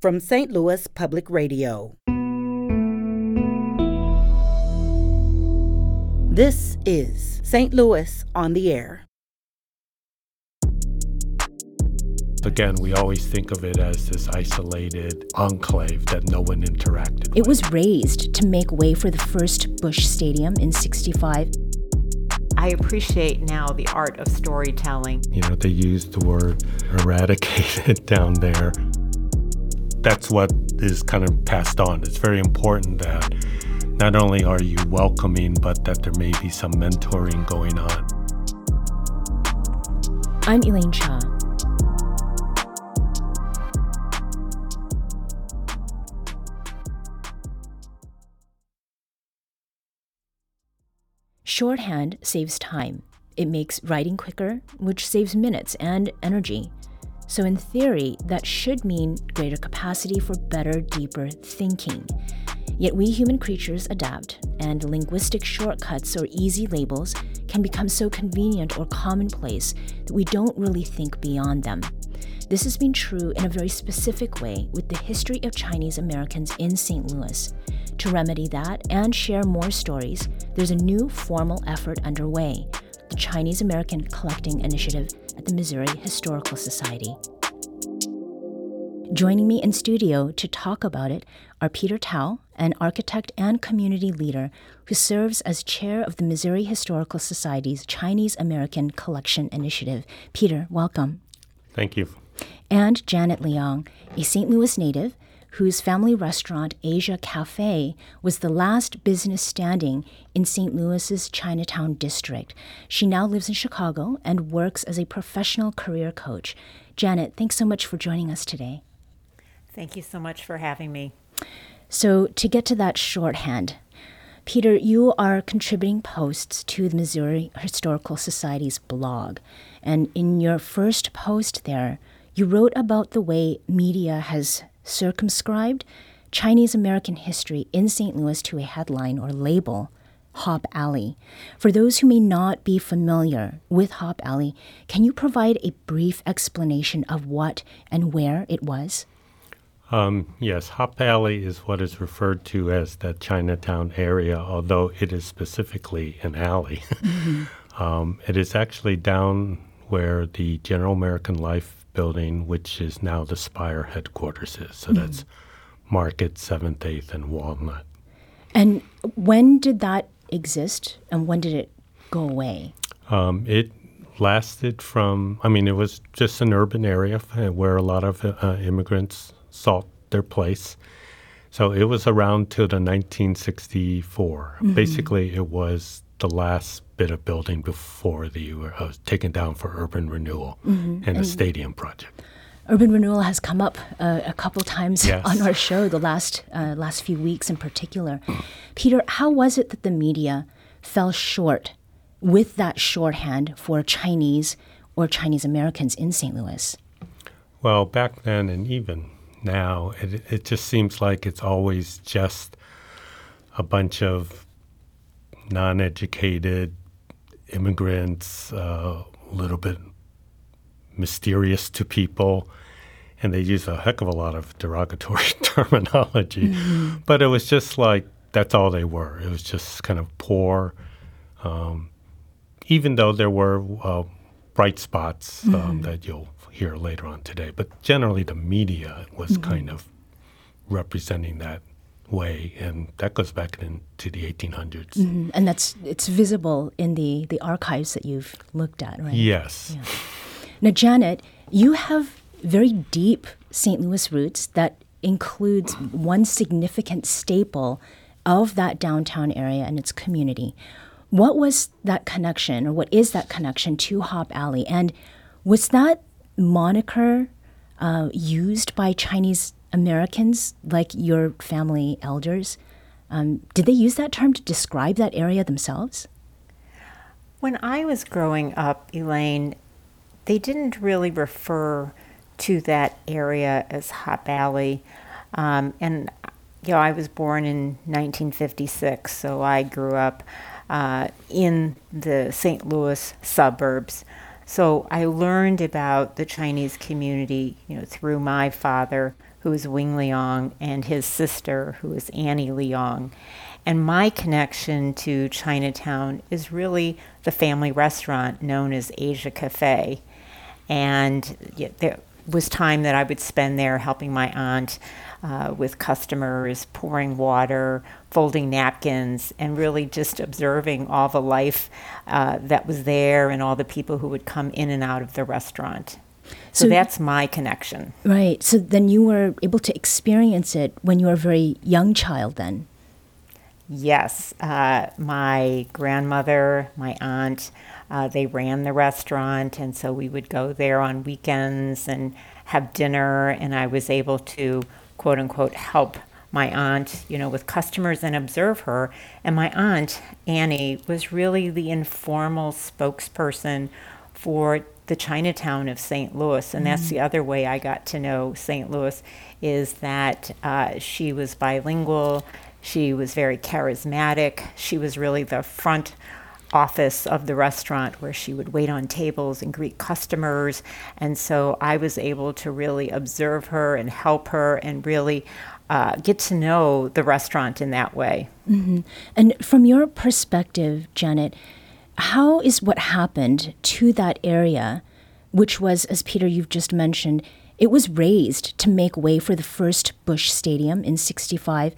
from St. Louis Public Radio. This is St. Louis on the Air. Again, we always think of it as this isolated enclave that no one interacted with It with. was razed to make way for the first Busch Stadium in 65. I appreciate now the art of storytelling. You know, they used the word eradicated down there. That's what is kind of passed on. It's very important that not only are you welcoming, but that there may be some mentoring going on. I'm Elaine Cha. Shorthand saves time. It makes writing quicker, which saves minutes and energy. So, in theory, that should mean greater capacity for better, deeper thinking. Yet we human creatures adapt, and linguistic shortcuts or easy labels can become so convenient or commonplace that we don't really think beyond them. This has been true in a very specific way with the history of Chinese Americans in St. Louis. To remedy that and share more stories, there's a new formal effort underway the Chinese American Collecting Initiative at the Missouri Historical Society. Joining me in studio to talk about it are Peter Tao, an architect and community leader who serves as chair of the Missouri Historical Society's Chinese American Collection Initiative. Peter, welcome. Thank you. And Janet Leong, a St. Louis native whose family restaurant Asia Cafe was the last business standing in St. Louis's Chinatown district. She now lives in Chicago and works as a professional career coach. Janet, thanks so much for joining us today. Thank you so much for having me. So, to get to that shorthand, Peter, you are contributing posts to the Missouri Historical Society's blog. And in your first post there, you wrote about the way media has circumscribed Chinese American history in St. Louis to a headline or label, Hop Alley. For those who may not be familiar with Hop Alley, can you provide a brief explanation of what and where it was? Um, yes, Hop Alley is what is referred to as the Chinatown area, although it is specifically an alley. um, it is actually down where the General American Life building, which is now the Spire headquarters, is. So that's Market, 7th, 8th, and Walnut. And when did that exist and when did it go away? Um, it lasted from, I mean, it was just an urban area where a lot of uh, immigrants sought their place. So it was around till the 1964. Basically, it was the last bit of building before the uh, was taken down for urban renewal and the stadium project. Urban renewal has come up uh, a couple times Yes. on our show the last uh, last few weeks in particular. Peter, how was it that the media fell short with that shorthand for Chinese or Chinese Americans in St. Louis? Well, back then and even now, it, it just seems like it's always just a bunch of non educated immigrants, uh, a little bit mysterious to people. And they use a heck of a lot of derogatory terminology. But it was just like that's all they were. It was just kind of poor. Um, even though there were uh, bright spots um, that you'll hear later on today. But generally, the media was kind of representing that way, and that goes back into the 1800s. Mm, And that's it's visible in the the archives that you've looked at, right? Yes. Now, Janet, you have very deep St. Louis roots that includes one significant staple of that downtown area and its community. What was that connection, or what is that connection to Hop Alley? And was that moniker uh, used by Chinese Americans, like your family elders? Um, did they use that term to describe that area themselves? When I was growing up, Elaine, they didn't really refer to that area as Hop Alley. Um, and, you know, I was born in 1956, so I grew up uh, in the St. Louis suburbs. So I learned about the Chinese community, you know, through my father, who is Wing Leong, and his sister, who is Annie Leong. And my connection to Chinatown is really the family restaurant known as Asia Cafe. And there was time that I would spend there helping my aunt uh, with customers, pouring water, folding napkins, and really just observing all the life uh, that was there and all the people who would come in and out of the restaurant. So, so, that's my connection. Right. So then you were able to experience it when you were a very young child, then? Yes. Uh, my grandmother, my aunt, uh, they ran the restaurant, and so we would go there on weekends and have dinner, and I was able to quote unquote help my aunt, you know, with customers and observe her. And my aunt, Annie, was really the informal spokesperson for the Chinatown of St. Louis. And that's mm. the other way I got to know St. Louis is that uh, she was bilingual. She was very charismatic. She was really the front office of the restaurant where she would wait on tables and greet customers. And so I was able to really observe her and help her and really uh, get to know the restaurant in that way. Mm-hmm. And from your perspective, Janet, how is what happened to that area, which was, as Peter, you've just mentioned, it was razed to make way for the first Busch Stadium in 65.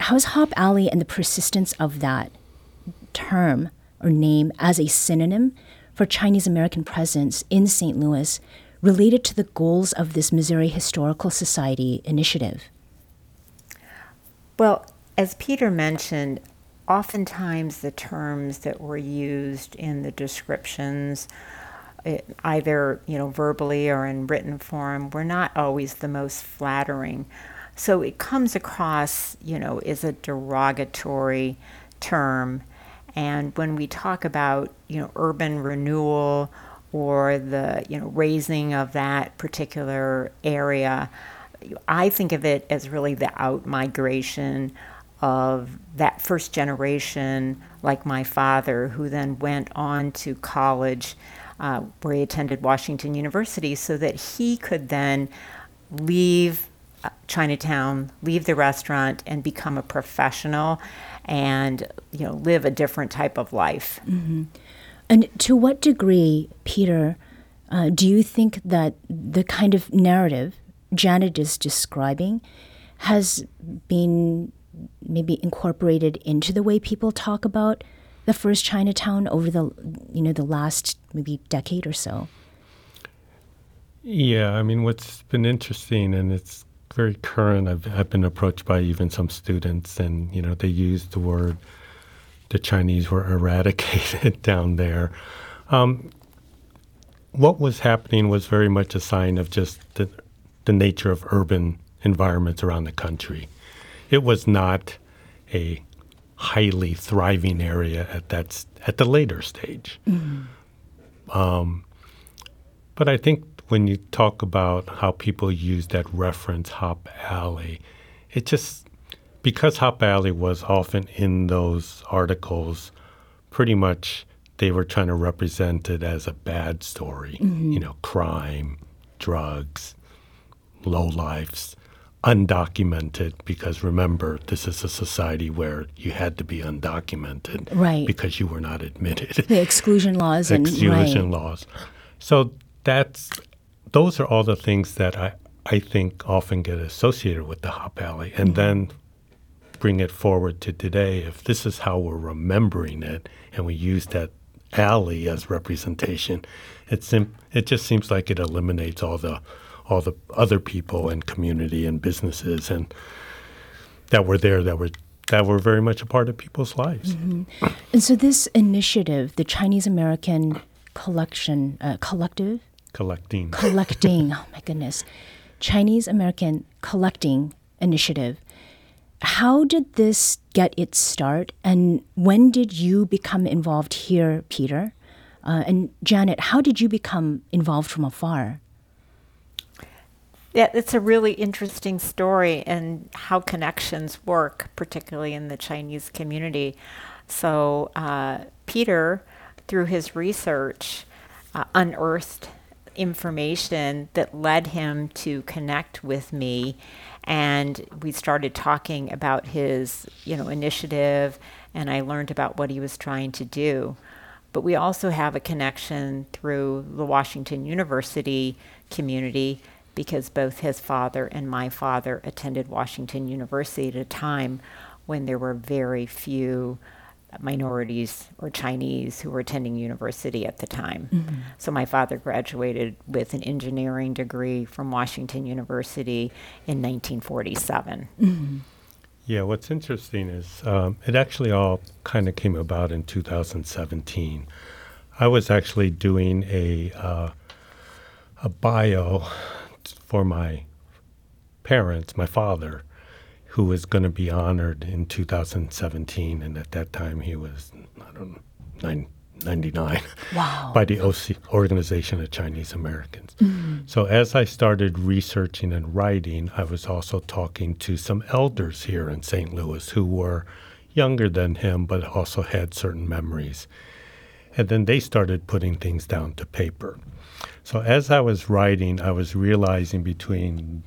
How is Hop Alley and the persistence of that term or name as a synonym for Chinese American presence in St. Louis related to the goals of this Missouri Historical Society initiative? Well, as Peter mentioned, oftentimes the terms that were used in the descriptions it, eh, either you know verbally or in written form were not always the most flattering. So it comes across you know as a derogatory term. And when we talk about, you know, urban renewal or the, you know, razing of that particular area, I think of it as really the out migration of that first generation, like my father, who then went on to college uh, where he attended Washington University so that he could then leave uh, Chinatown, leave the restaurant, and become a professional and you know live a different type of life. Mm-hmm. And to what degree, Peter, uh, do you think that the kind of narrative Janet is describing has been maybe incorporated into the way people talk about the first Chinatown over the you know the last maybe decade or so? Yeah, I mean, what's been interesting, and it's very current. I've, I've been approached by even some students, and you know they use the word the Chinese were eradicated down there. Um, what was happening was very much a sign of just the, the nature of urban environments around the country. It was not a highly thriving area at that at the later stage. Mm-hmm. Um, but I think when you talk about how people use that reference Hop Alley, it just because Hop Alley was often in those articles, pretty much they were trying to represent it as a bad story. Mm-hmm. You know, crime, drugs, low lives, undocumented. Because remember, this is a society where you had to be undocumented, right? Because you were not admitted. The exclusion laws exclusion and exclusion right. laws. So that's those are all the things that I, I think often get associated with the Hop Alley. And mm-hmm. then bring it forward to today. If this is how we're remembering it and we use that alley as representation, it, sim- it just seems like it eliminates all the all the other people and community and businesses and that were there that were that were very much a part of people's lives. Mm-hmm. And so this initiative, the Chinese American collection uh, collective Collecting. Collecting. oh my goodness. Chinese American Collecting Initiative. How did this get its start, and when did you become involved here, Peter? Uh, and Janet, how did you become involved from afar? Yeah, it's a really interesting story and how connections work, particularly in the Chinese community. So, uh, Peter, through his research, uh, unearthed information that led him to connect with me and we started talking about his you know initiative and I learned about what he was trying to do but we also have a connection through the Washington University community because both his father and my father attended Washington University at a time when there were very few minorities or Chinese who were attending university at the time. Mm-hmm. So my father graduated with an engineering degree from Washington University in 1947. Mm-hmm. Yeah, what's interesting is um, it actually all kind of came about in 2017. I was actually doing a uh, a bio for my parents, my father, who was going to be honored in 2017, and at that time he was I don't know nine, 99 wow. by the OC, Organization of Chinese Americans. Mm-hmm. So as I started researching and writing, I was also talking to some elders here in St. Louis who were younger than him but also had certain memories. And then they started putting things down to paper. So as I was writing, I was realizing between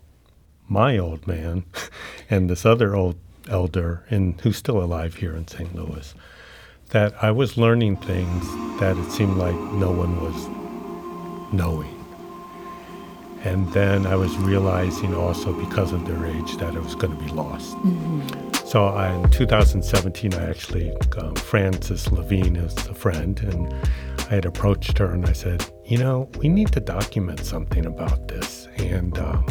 my old man and this other old elder and who's still alive here in St. Louis that I was learning things that it seemed like no one was knowing. And then I was realizing also because of their age that it was going to be lost. Mm-hmm. So I, in 2017, I actually, um, Frances Levine is a friend, and I had approached her and I said, you know, we need to document something about this. And um,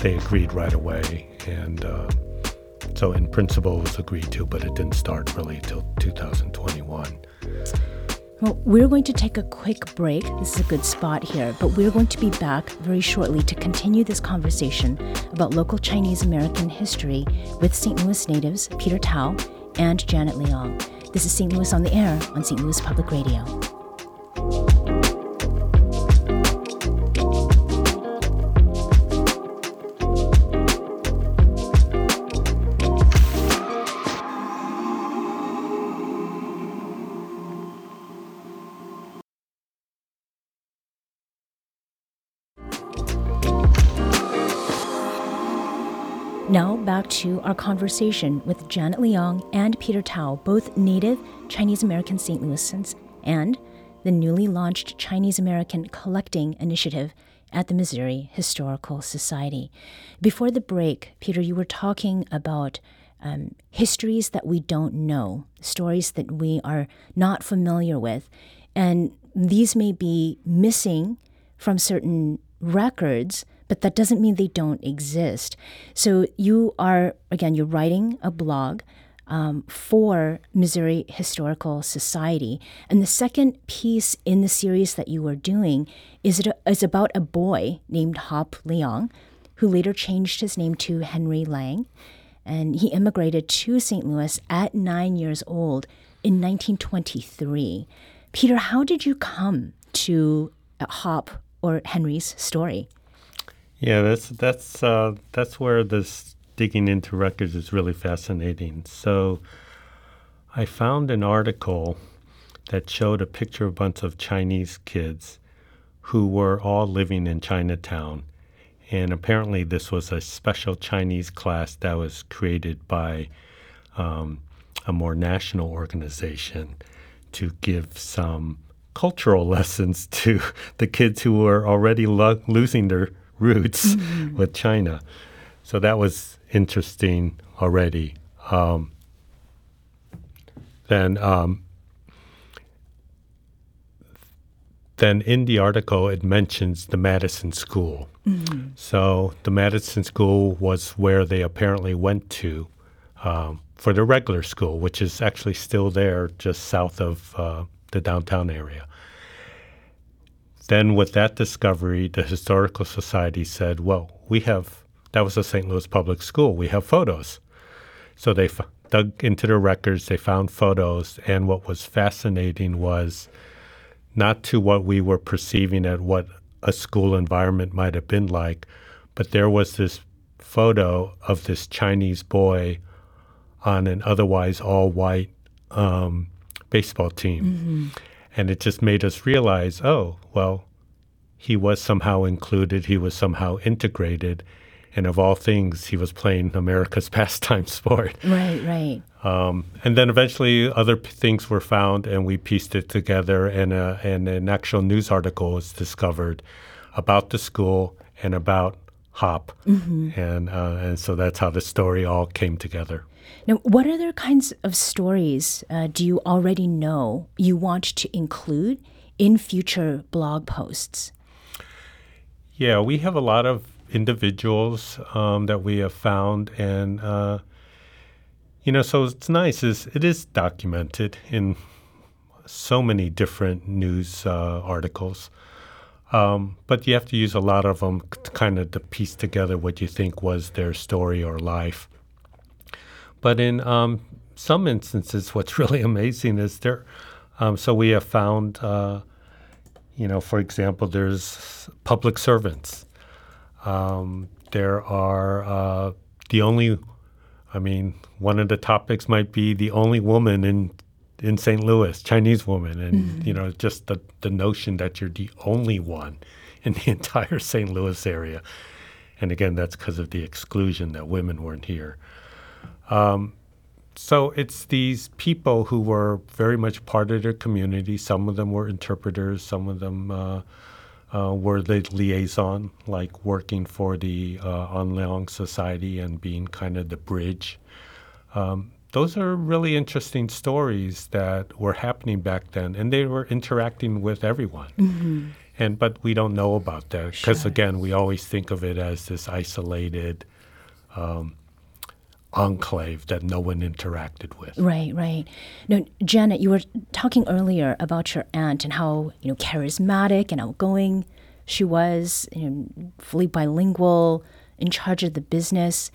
they agreed right away. And uh, so, in principle, it was agreed to, but it didn't start really till 2021. Well, we're going to take a quick break. This is a good spot here, but we're going to be back very shortly to continue this conversation about local Chinese American history with St. Louis natives Peter Tao and Janet Leong. This is St. Louis on the Air on St. Louis Public Radio. Now back to our conversation with Janet Leong and Peter Tao, both native Chinese American St. Louisans, and the newly launched Chinese American Collecting Initiative at the Missouri Historical Society. Before the break, Peter, you were talking about um, histories that we don't know, stories that we are not familiar with, and these may be missing from certain records but that doesn't mean they don't exist. So you are, again, you're writing a blog um, for Missouri Historical Society. And the second piece in the series that you are doing is, it, is about a boy named Hop Leong, who later changed his name to Henry Lang. And he immigrated to St. Louis at nine years old in 1923. Peter, how did you come to Hop or Henry's story? Yeah, that's that's uh, that's where this digging into records is really fascinating. So, I found an article that showed a picture of a bunch of Chinese kids who were all living in Chinatown, and apparently this was a special Chinese class that was created by um, a more national organization to give some cultural lessons to the kids who were already lo- losing their roots mm-hmm. with China. So that was interesting already. Um, then, um, then in the article, it mentions the Madison School. Mm-hmm. So the Madison School was where they apparently went to um, for the regular school, which is actually still there just south of uh, the downtown area. Then, with that discovery, the Historical Society said, well, we have, that was a St. Louis public school, we have photos. So they f- dug into the records, they found photos, and what was fascinating was not to what we were perceiving at what a school environment might have been like, but there was this photo of this Chinese boy on an otherwise all white um, baseball team. Mm-hmm. And it just made us realize oh, well, he was somehow included, he was somehow integrated. And of all things, he was playing America's pastime sport. Right, right. Um, and then eventually other p- things were found, and we pieced it together, and, a, and an actual news article was discovered about the school and about Hop. And, uh, and so that's how the story all came together. Now, what other kinds of stories uh, do you already know you want to include in future blog posts? Yeah, we have a lot of individuals um, that we have found, and uh, you know, so it's nice. is It is documented in so many different news uh, articles, um, but you have to use a lot of them to kind of to piece together what you think was their story or life. But in um, some instances, what's really amazing is there. Um, so we have found. Uh, you know, for example, there's public servants. Um, there are uh, the only, I mean, one of the topics might be the only woman in in St. Louis, Chinese woman, and you know, just the the notion that you're the only one in the entire St. Louis area, and again, that's because of the exclusion that women weren't here. So it's these people who were very much part of their community. Some of them were interpreters. Some of them uh, uh, were the liaison, like working for the uh, On Leong Society and being kind of the bridge. Um, those are really interesting stories that were happening back then, and they were interacting with everyone. And but we don't know about that because again, we always think of it as this isolated enclave that no one interacted with. Right, right. Now, Janet, you were talking earlier about your aunt and how you know charismatic and outgoing she was, you know, fully bilingual, in charge of the business.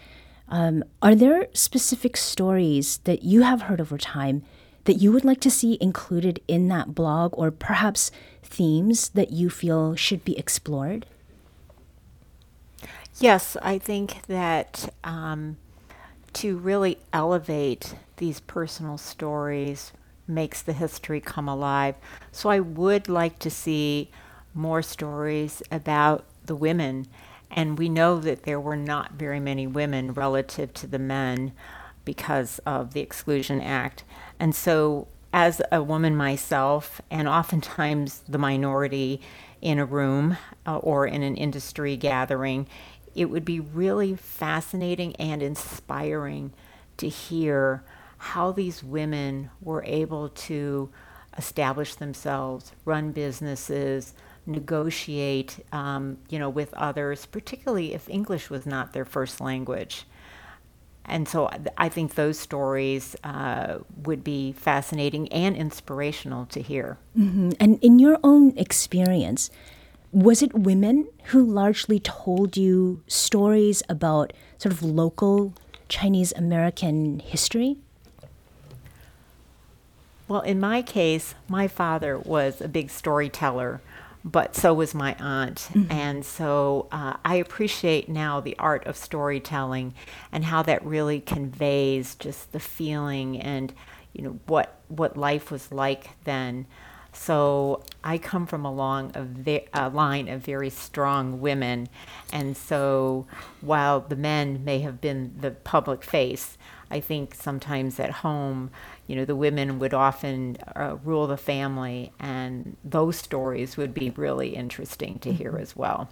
Um, are there specific stories that you have heard over time that you would like to see included in that blog, or perhaps themes that you feel should be explored? Yes, I think that um, to really elevate these personal stories makes the history come alive. So I would like to see more stories about the women. And we know that there were not very many women relative to the men because of the Exclusion Act. And so, as a woman myself, and oftentimes the minority in a room uh, or in an industry gathering, it would be really fascinating and inspiring to hear how these women were able to establish themselves, run businesses, negotiate, um, you know, with others, particularly if English was not their first language. And so I- think those stories uh, would be fascinating and inspirational to hear. And in your own experience, was it women who largely told you stories about sort of local Chinese American history? Well, in my case, my father was a big storyteller, but so was my aunt. And so uh, I appreciate now the art of storytelling and how that really conveys just the feeling and you know what what life was like then. So I come from a long a, ve- a line of very strong women, and so while the men may have been the public face, I think sometimes at home, you know, the women would often uh, rule the family, and those stories would be really interesting to hear as well.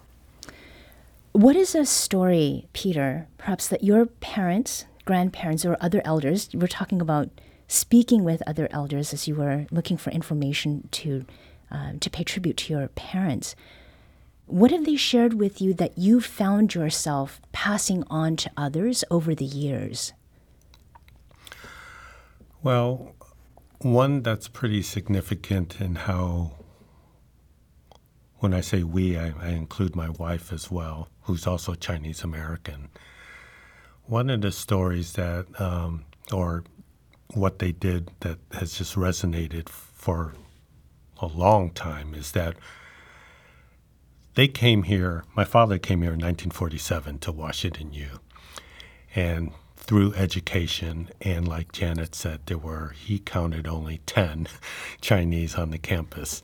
What is a story, Peter, perhaps that your parents, grandparents, or other elders, were talking about speaking with other elders as you were looking for information to, uh, to pay tribute to your parents. What have they shared with you that you found yourself passing on to others over the years? Well, one that's pretty significant in how, when I say we, I, I include my wife as well, who's also Chinese American. One of the stories that, um, or what they did that has just resonated for a long time is that they came here, my father came here in 1947 to Washington U. And through education. And like Janet said, there were, he counted only 10 Chinese on the campus.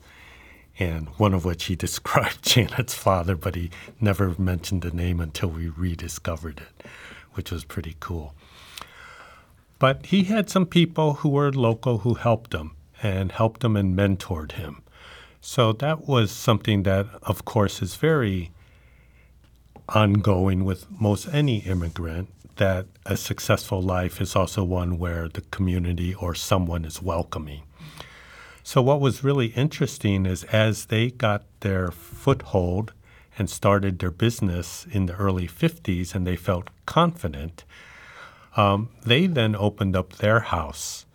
And one of which he described Janet's father, but he never mentioned the name until we rediscovered it, which was pretty cool. But he had some people who were local who helped him and helped him and mentored him. So that was something that, of course, is very ongoing with most any immigrant that a successful life is also one where the community or someone is welcoming. So, what was really interesting is as they got their foothold and started their business in the early 50s and they felt confident, um, they then opened up their house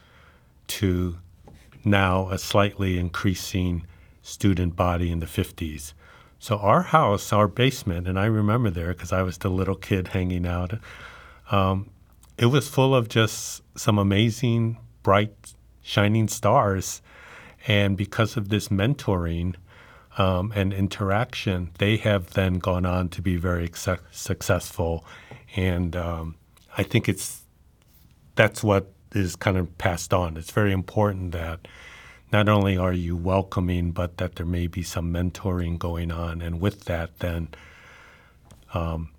to now a slightly increasing student body in the 50s. So our house, our basement, and I remember there because I was the little kid hanging out. Um, it was full of just some amazing, bright, shining stars, and because of this mentoring um, and interaction, they have then gone on to be very su- successful, and um, I think it's that's what is kind of passed on. It's very important that not only are you welcoming, but that there may be some mentoring going on, and with that, then um,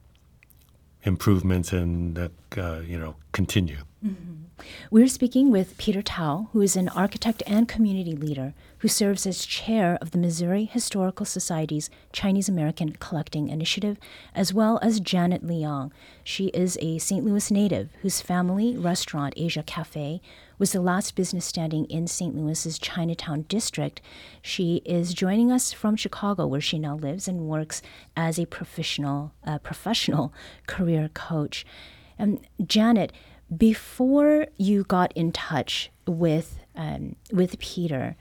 improvements and uh, you know continue. Mm-hmm. We're speaking with Peter Tao, who is an architect and community leader who serves as chair of the Missouri Historical Society's Chinese American Collecting Initiative, as well as Janet Leong. She is a St. Louis native whose family restaurant, Asia Cafe, was the last business standing in St. Louis's Chinatown district. She is joining us from Chicago, where she now lives and works as a professional uh, professional career coach. And Janet, before you got in touch with um, with Peter,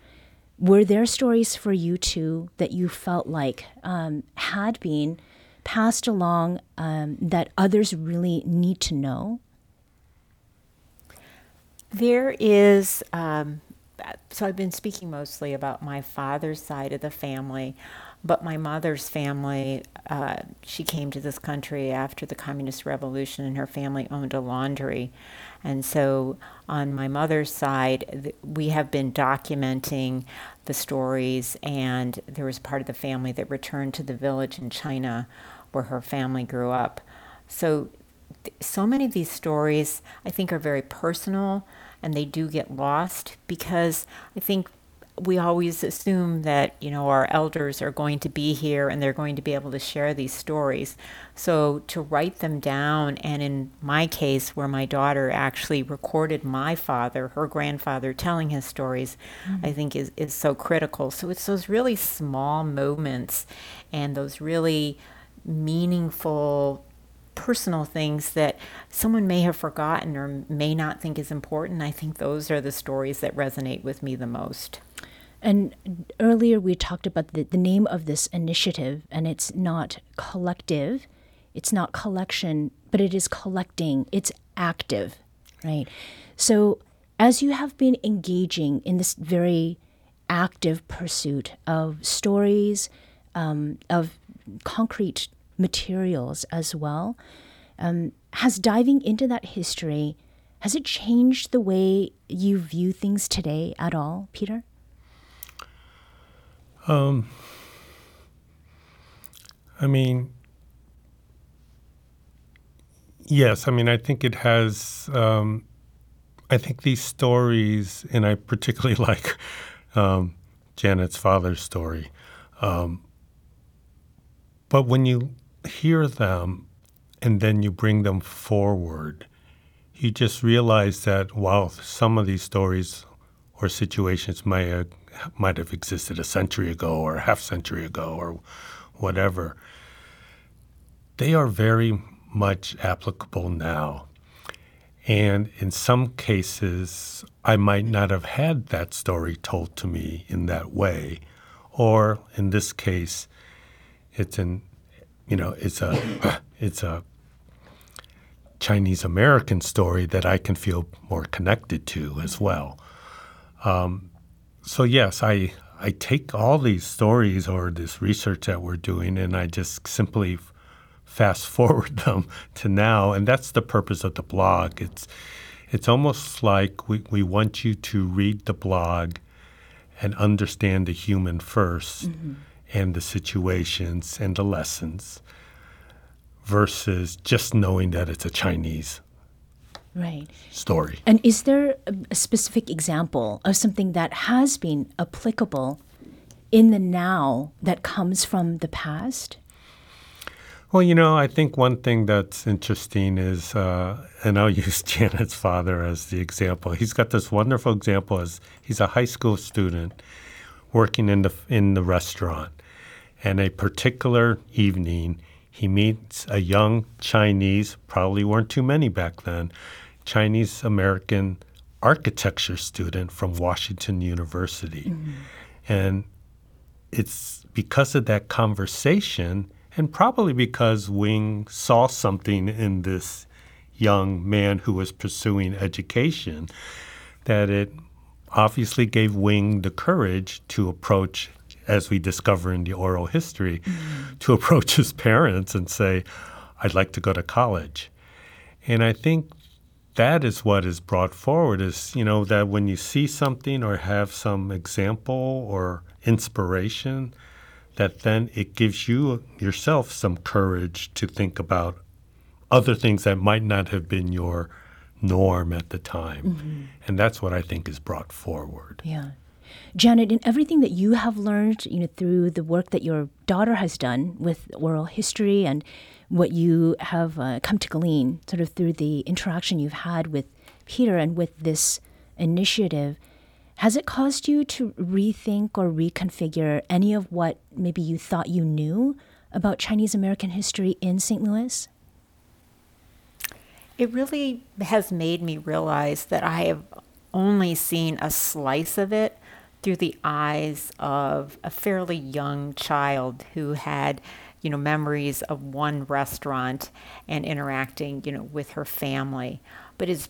were there stories for you too that you felt like um, had been passed along um, that others really need to know? There is, um, so I've been speaking mostly about my father's side of the family, but my mother's family, uh, she came to this country after the Communist Revolution, and her family owned a laundry. And so, on my mother's side, we have been documenting the stories, and there was part of the family that returned to the village in China where her family grew up. So, so many of these stories I think are very personal and they do get lost because I think we always assume that you know our elders are going to be here and they're going to be able to share these stories so to write them down and in my case where my daughter actually recorded my father her grandfather telling his stories mm-hmm. i think is, is so critical so it's those really small moments and those really meaningful personal things that someone may have forgotten or may not think is important. I think those are the stories that resonate with me the most. And earlier we talked about the, the name of this initiative, and it's not collective, it's not collection, but it is collecting, it's active, right? So as you have been engaging in this very active pursuit of stories, um, of concrete materials as well. Um, has diving into that history has it changed the way you view things today at all, Peter? Um, I mean, yes. I mean, I think it has. Um, I think these stories, and I particularly like um, Janet's father's story. Um, but when you hear them and then you bring them forward, you just realize that while some of these stories or situations may might have existed a century ago or a half century ago or whatever, they are very much applicable now. And in some cases, I might not have had that story told to me in that way. Or in this case, it's an you know, it's a it's a Chinese American story that I can feel more connected to as well. Um, so yes, I I take all these stories or this research that we're doing, and I just simply fast forward them to now, and that's the purpose of the blog. It's it's almost like we, we want you to read the blog and understand the human 1st mm-hmm. and the situations and the lessons versus just knowing that it's a Chinese right. story. And is there a specific example of something that has been applicable in the now that comes from the past? Well, you know, I think one thing that's interesting is, uh, and I'll use Janet's father as the example. He's got this wonderful example as he's a high school student working in the in the restaurant, and a particular evening he meets a young Chinese, probably weren't too many back then, Chinese American architecture student from Washington University, mm-hmm. and it's because of that conversation and probably because Wing saw something in this young man who was pursuing education that it obviously gave Wing the courage to approach, as we discover in the oral history, mm-hmm. to approach his parents and say, I'd like to go to college. And I think that is what is brought forward is, you know, that when you see something or have some example or inspiration, that then it gives you yourself some courage to think about other things that might not have been your norm at the time. Mm-hmm. And that's what I think is brought forward. Yeah. Janet, in everything that you have learned, you know, through the work that your daughter has done with oral history and what you have uh, come to glean sort of through the interaction you've had with Peter and with this initiative, has it caused you to rethink or reconfigure any of what maybe you thought you knew about Chinese American history in St. Louis? It really has made me realize that I have only seen a slice of it through the eyes of a fairly young child who had you know memories of one restaurant and interacting you know with her family but is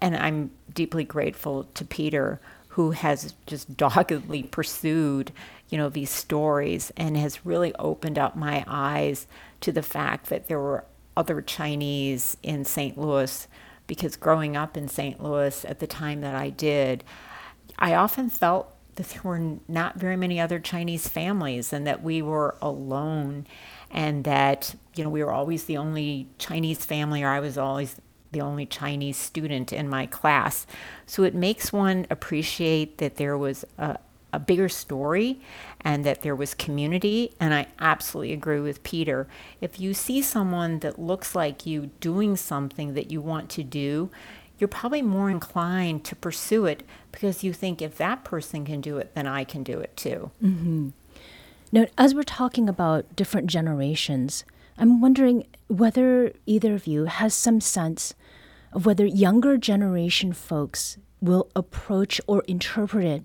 and I'm deeply grateful to Peter who has just doggedly pursued, you know, these stories and has really opened up my eyes to the fact that there were other Chinese in St. Louis because growing up in St. Louis at the time that I did, I often felt that there were not very many other Chinese families and that we were alone and that, you know, we were always the only Chinese family or I was always the only Chinese student in my class. So it makes one appreciate that there was a, a bigger story and that there was community. And I absolutely agree with Peter. If you see someone that looks like you doing something that you want to do, you're probably more inclined to pursue it because you think if that person can do it, then I can do it too. Mm-hmm. Now, as we're talking about different generations, I'm wondering whether either of you has some sense of whether younger generation folks will approach or interpret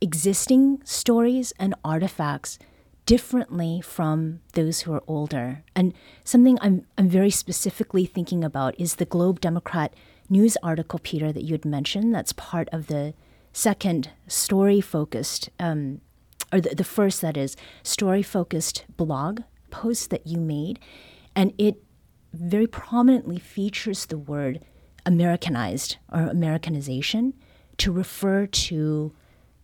existing stories and artifacts differently from those who are older. And something I'm, I'm very specifically thinking about is the Globe Democrat news article, Peter, that you had mentioned. That's part of the second story focused, um, or the, the first, that is, story focused blog post that you made. And it very prominently features the word Americanized or Americanization to refer to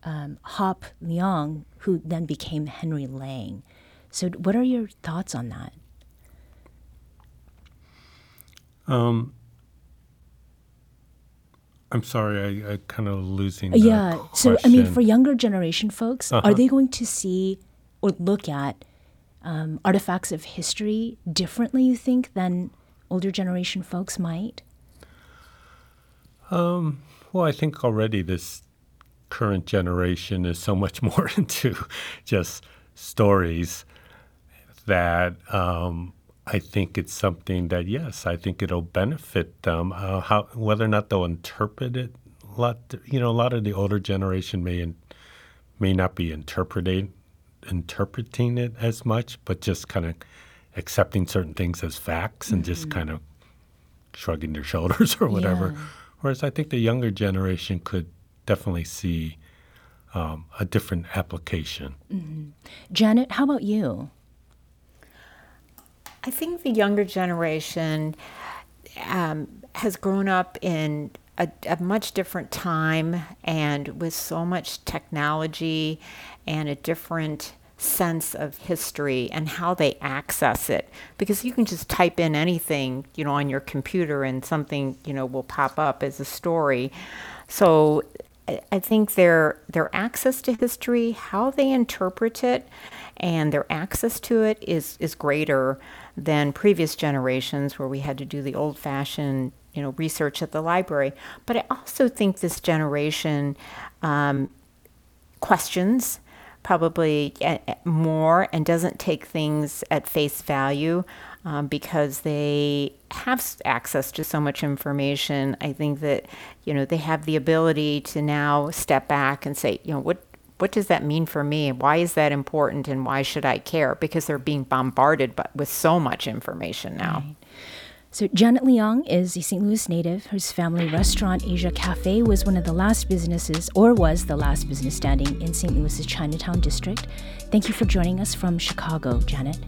um, Hop Leong, who then became Henry Lang. So, what are your thoughts on that? Um, I'm sorry, I, I kind of losing. yeah. So, I mean, for younger generation folks, uh-huh. are they going to see or look at um, artifacts of history differently, you think, than older generation folks might? Um, well, I think already this current generation is so much more into just stories that um, I think it's something that yes, I think it'll benefit them. Uh, how whether or not they'll interpret it, a lot you know, a lot of the older generation may in, may not be interpreting interpreting it as much, but just kind of accepting certain things as facts mm-hmm. and just mm-hmm. kind of shrugging their shoulders or whatever. Yeah. Whereas I think the younger generation could definitely see um, a different application. Mm-hmm. Janet, how about you? I think the younger generation um, has grown up in a, a, much different time and with so much technology and a different sense of history and how they access it. Because you can just type in anything you know on your computer and something you know will pop up as a story. So I think their their access to history, how they interpret it, and their access to it is is greater than previous generations where we had to do the old fashioned you know research at the library. But I also think this generation um, questions probably eh, eh, more and doesn't take things at face value um, because they have access to so much information. I think that you know they have the ability to now step back and say, you know, what what does that mean for me? Why is that important, and why should I care? Because they're being bombarded but with so much information now. Right. So, Janet Leong is a St. Louis native whose family restaurant Asia Cafe was one of the last businesses, or was the last business standing in St. Louis's Chinatown district. Thank you for joining us from Chicago, Janet.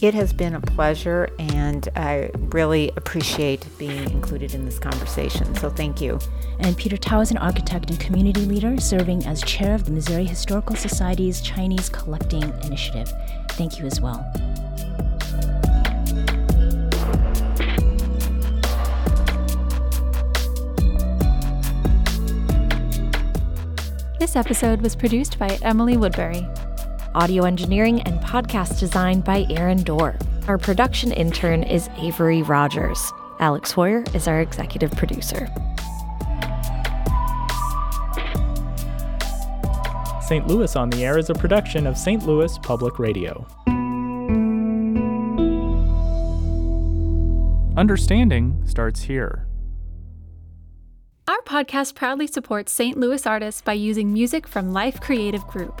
It has been a pleasure, and I really appreciate being included in this conversation. So, thank you. And Peter Tao is an architect and community leader serving as chair of the Missouri Historical Society's Chinese Collecting Initiative. Thank you as well. This episode was produced by Emily Woodbury. Audio engineering and podcast design by Aaron Doerr. Our production intern is Avery Rogers. Alex Heuer is our executive producer. St. Louis on the Air is a production of St. Louis Public Radio. Understanding starts here. Our podcast proudly supports St. Louis artists by using music from Life Creative Group.